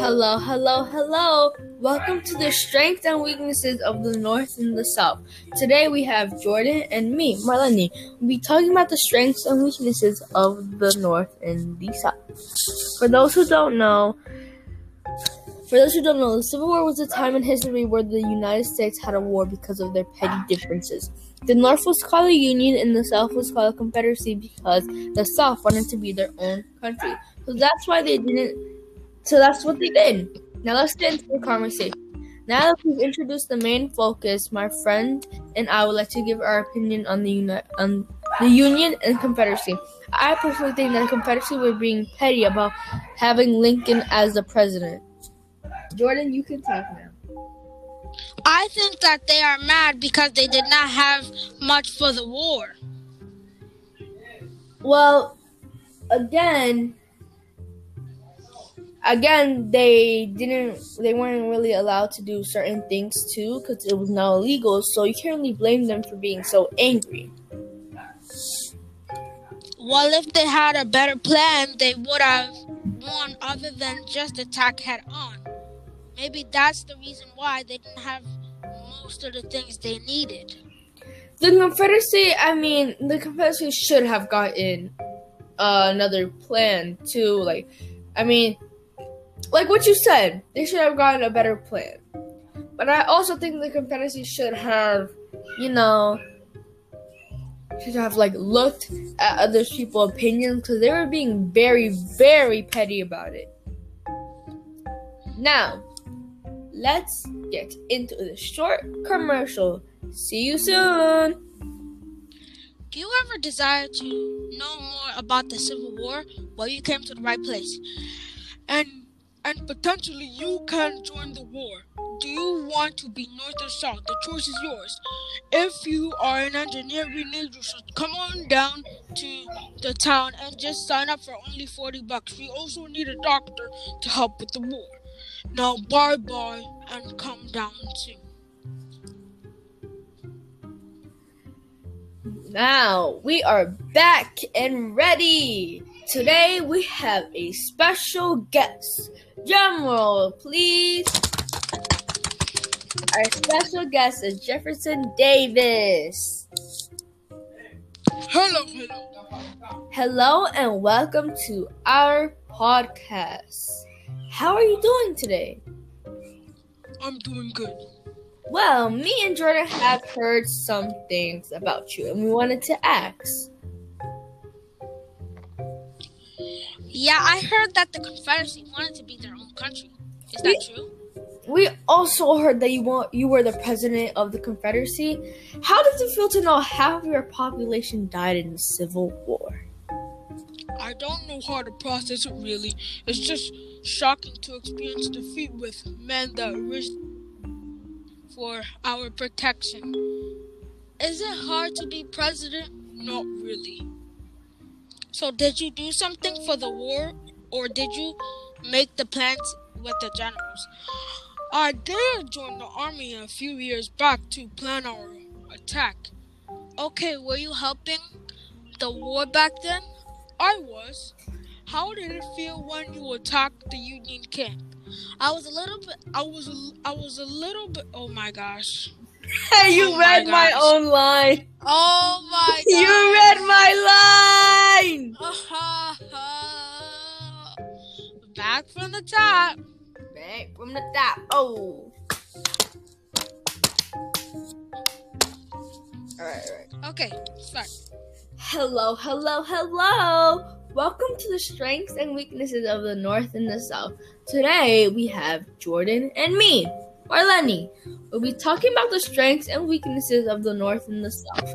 Hello, hello, hello. Welcome to the strengths and weaknesses of the North and the South. Today we have Jordan and me, Marlene. We'll be talking about the strengths and weaknesses of the North and the South. For those who don't know, for those who don't know, the Civil War was a time in history where the United States had a war because of their petty differences. The North was called a Union and the South was called a Confederacy because the South wanted to be their own country. So that's why they didn't so that's what they did. Now let's get into the conversation. Now that we've introduced the main focus, my friend and I would like to give our opinion on the uni- on the Union and Confederacy. I personally think that the Confederacy were being petty about having Lincoln as the president. Jordan, you can talk now. I think that they are mad because they did not have much for the war. Well, again, again they didn't they weren't really allowed to do certain things too because it was now illegal. So you can't really blame them for being so angry. Well if they had a better plan they would have won other than just attack head on. Maybe that's the reason why they didn't have most of the things they needed. The confederacy i mean the confederacy should have gotten uh, another plan too like i mean like what you said, they should have gotten a better plan. But I also think the Confederacy should have, you know, should have like looked at other people's opinions because they were being very, very petty about it. Now, let's get into the short commercial. See you soon. Do you ever desire to know more about the Civil War? Well, you came to the right place. And and potentially you can join the war. Do you want to be North or South? The choice is yours. If you are an engineer, we need you. So come on down to the town and just sign up for only 40 bucks. We also need a doctor to help with the war. Now, bye bye and come down soon. Now we are back and ready. Today we have a special guest. Drum roll, please. Our special guest is Jefferson Davis. Hello, hello. Hello, and welcome to our podcast. How are you doing today? I'm doing good. Well, me and Jordan have heard some things about you, and we wanted to ask. Yeah, I heard that the Confederacy wanted to be their own country. Is that we, true? We also heard that you want you were the president of the Confederacy. How does it feel to know half of your population died in the Civil War? I don't know how to process it really. It's just shocking to experience defeat with men that risked for our protection. Is it hard to be president? Not really. So, did you do something for the war, or did you make the plans with the generals? I did join the army a few years back to plan our attack. Okay, were you helping the war back then? I was. How did it feel when you attacked the Union camp? I was a little bit. I was. I was a little bit. Oh my gosh. Hey, you oh read my, my, own line. Oh my god You read my line. Uh-huh. Back from the top. Back from the top. Oh. Alright, alright. Okay, start. Hello, hello, hello. Welcome to the strengths and weaknesses of the North and the South. Today we have Jordan and me or Lenny. We'll be talking about the strengths and weaknesses of the North and the South.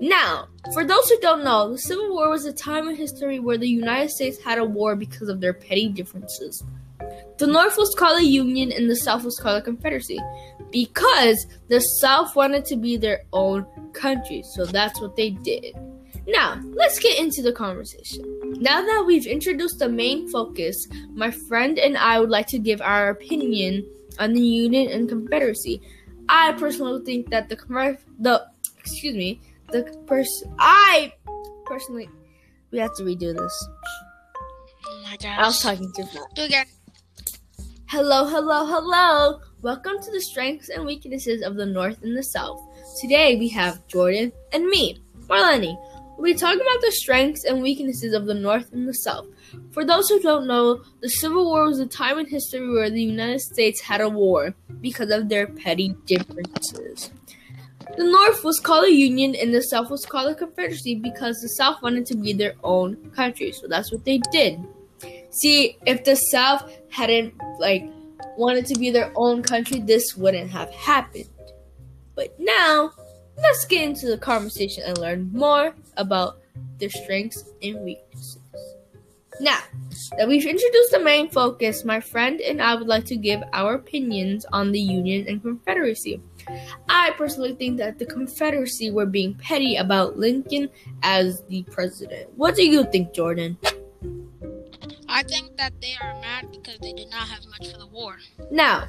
Now, for those who don't know, the Civil War was a time in history where the United States had a war because of their petty differences. The North was called a Union and the South was called a Confederacy because the South wanted to be their own country, so that's what they did. Now, let's get into the conversation. Now that we've introduced the main focus, my friend and I would like to give our opinion on the Union and Confederacy. I personally think that the the excuse me the person I personally we have to redo this. Oh my gosh! I was talking too fast. Do again. Hello, hello, hello. Welcome to the strengths and weaknesses of the North and the South. Today we have Jordan and me, Marlene. We'll be talking about the strengths and weaknesses of the North and the South. For those who don't know, the Civil War was a time in history where the United States had a war because of their petty differences. The North was called a Union and the South was called a Confederacy because the South wanted to be their own country, so that's what they did. See, if the South hadn't like wanted to be their own country, this wouldn't have happened. But now, let's get into the conversation and learn more about their strengths and weaknesses. Now that we've introduced the main focus, my friend and I would like to give our opinions on the Union and Confederacy. I personally think that the Confederacy were being petty about Lincoln as the president. What do you think, Jordan? I think that they are mad because they did not have much for the war. Now,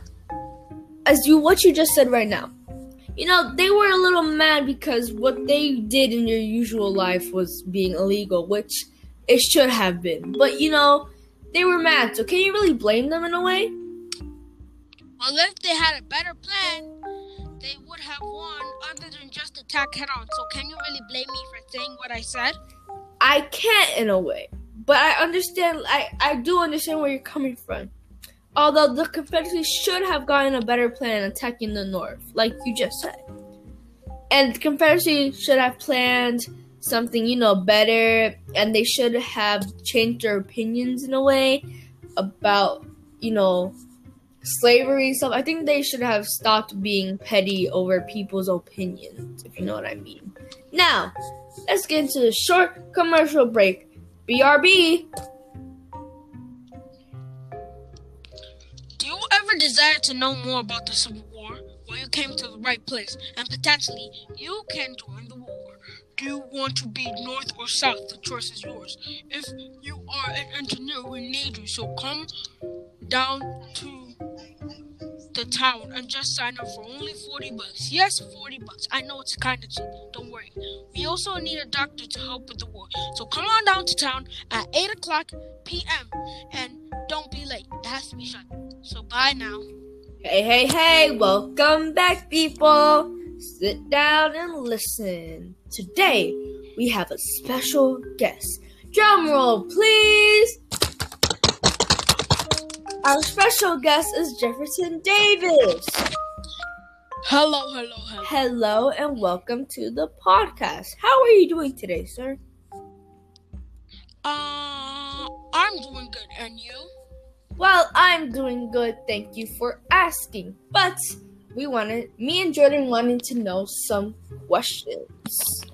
as you what you just said right now, you know they were a little mad because what they did in their usual life was being illegal, which it should have been. But you know they were mad, so can you really blame them in a way? Well, if they had a better plan, they would have won other than just attack head on. So can you really blame me for saying what I said? I can't in a way but I understand. I I do understand where you're coming from. Although the Confederacy should have gotten a better plan attacking the North, like you just said, and the Confederacy should have planned something you know better, and they should have changed their opinions in a way about you know slavery stuff. I think they should have stopped being petty over people's opinions, if you know what I mean. Now, let's get into the short commercial break. BRB. Do you ever desire to know more about the Civil War? Well, you came to the right place, and potentially you can join the war. Do you want to be north or south? The choice is yours. If you are an engineer, we need you, so come down to the town and just sign up for only 40 bucks. Yes, 40 bucks. I know it's kind of cheap. Don't worry. We also need a doctor to help with the war. So come on down to town at 8 o'clock p.m. and don't be late. It has to be shut. So bye now. Hey, hey, hey. Welcome back, people. Sit down and listen. Today, we have a special guest. Drum roll, please. Our special guest is Jefferson Davis. Hello, hello, hello. Hello, and welcome to the podcast. How are you doing today, sir? Uh, I'm doing good, and you? Well, I'm doing good. Thank you for asking. But we wanted, me and Jordan wanted to know some questions.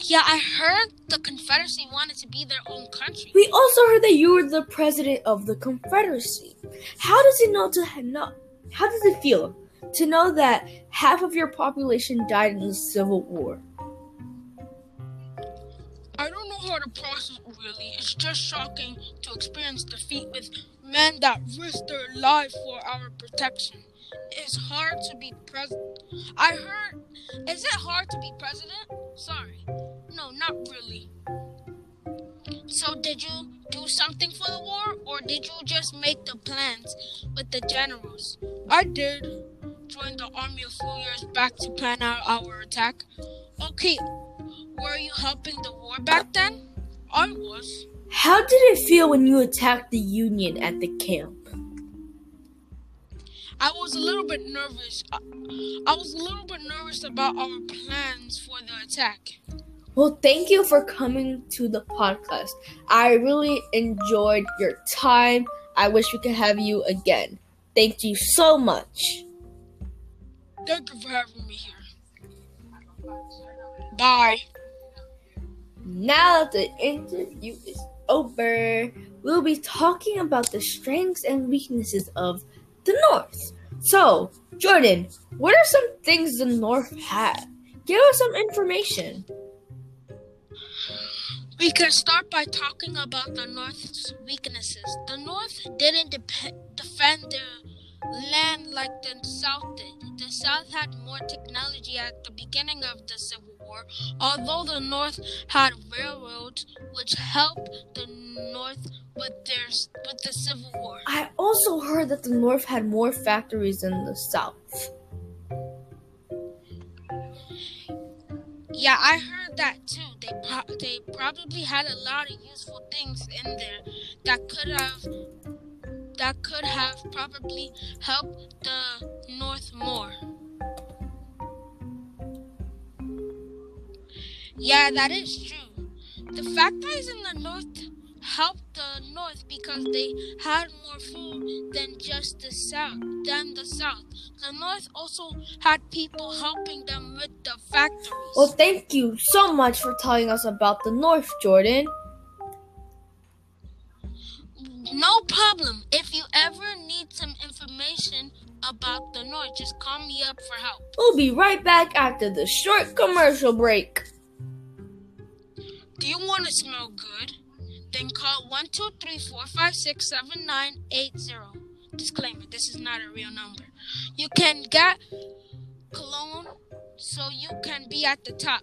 Yeah, I heard the Confederacy wanted to be their own country. We also heard that you were the president of the Confederacy. How does it know to know? How does it feel to know that half of your population died in the Civil War? How to process really. It's just shocking to experience defeat with men that risked their life for our protection. It's hard to be president. I heard. Is it hard to be president? Sorry. No, not really. So, did you do something for the war, or did you just make the plans with the generals? I did. Joined the army a few years back to plan out our attack. Okay, were you helping the war back then? I was. How did it feel when you attacked the Union at the camp? I was a little bit nervous. I, I was a little bit nervous about our plans for the attack. Well, thank you for coming to the podcast. I really enjoyed your time. I wish we could have you again. Thank you so much. Thank you for having me here. Bye. Now that the interview is over, we'll be talking about the strengths and weaknesses of the North. So, Jordan, what are some things the North had? Give us some information. We can start by talking about the North's weaknesses. The North didn't de- defend their land like the South did. The South had more technology at the beginning of the Civil War although the North had railroads which helped the North with their with the Civil War. I also heard that the North had more factories than the South. Yeah, I heard that too. They pro- they probably had a lot of useful things in there that could have that could have probably helped the North more. Yeah, that is true. The factories in the North helped the North because they had more food than just the South than the South. The North also had people helping them with the factories. Well, thank you so much for telling us about the North, Jordan. No problem. If you ever need some information about the North, just call me up for help. We'll be right back after the short commercial break. Do you want to smell good? Then call 123-456-7980. Disclaimer, this is not a real number. You can get cologne so you can be at the top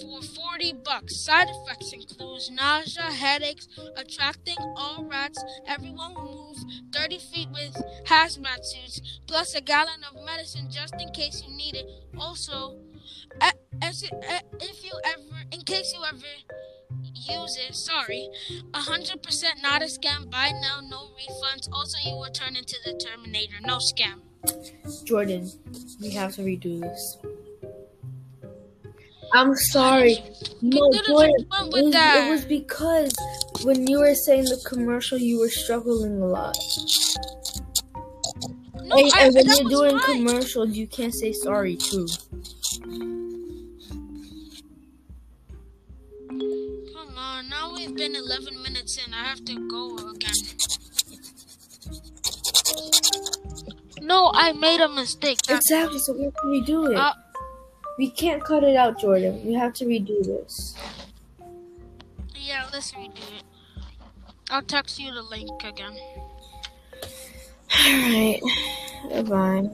for 40 bucks. Side effects include nausea, headaches, attracting all rats, everyone will move 30 feet with hazmat suits, plus a gallon of medicine just in case you need it. Also, Uh, as uh, if you ever, in case you ever use it, sorry, 100% not a scam. Buy now, no refunds. Also, you will turn into the Terminator. No scam. Jordan, we have to redo this. I'm sorry. No, Jordan, it was, it was because when you were saying the commercial, you were struggling a lot. No, and, I, and when you're doing fine. commercials, you can't say sorry too. 11 minutes in. I have to go again. No, I made a mistake. Exactly, so we have to redo it. Uh, we can't cut it out, Jordan. We have to redo this. Yeah, let's redo it. I'll text you the link again. Alright. Bye.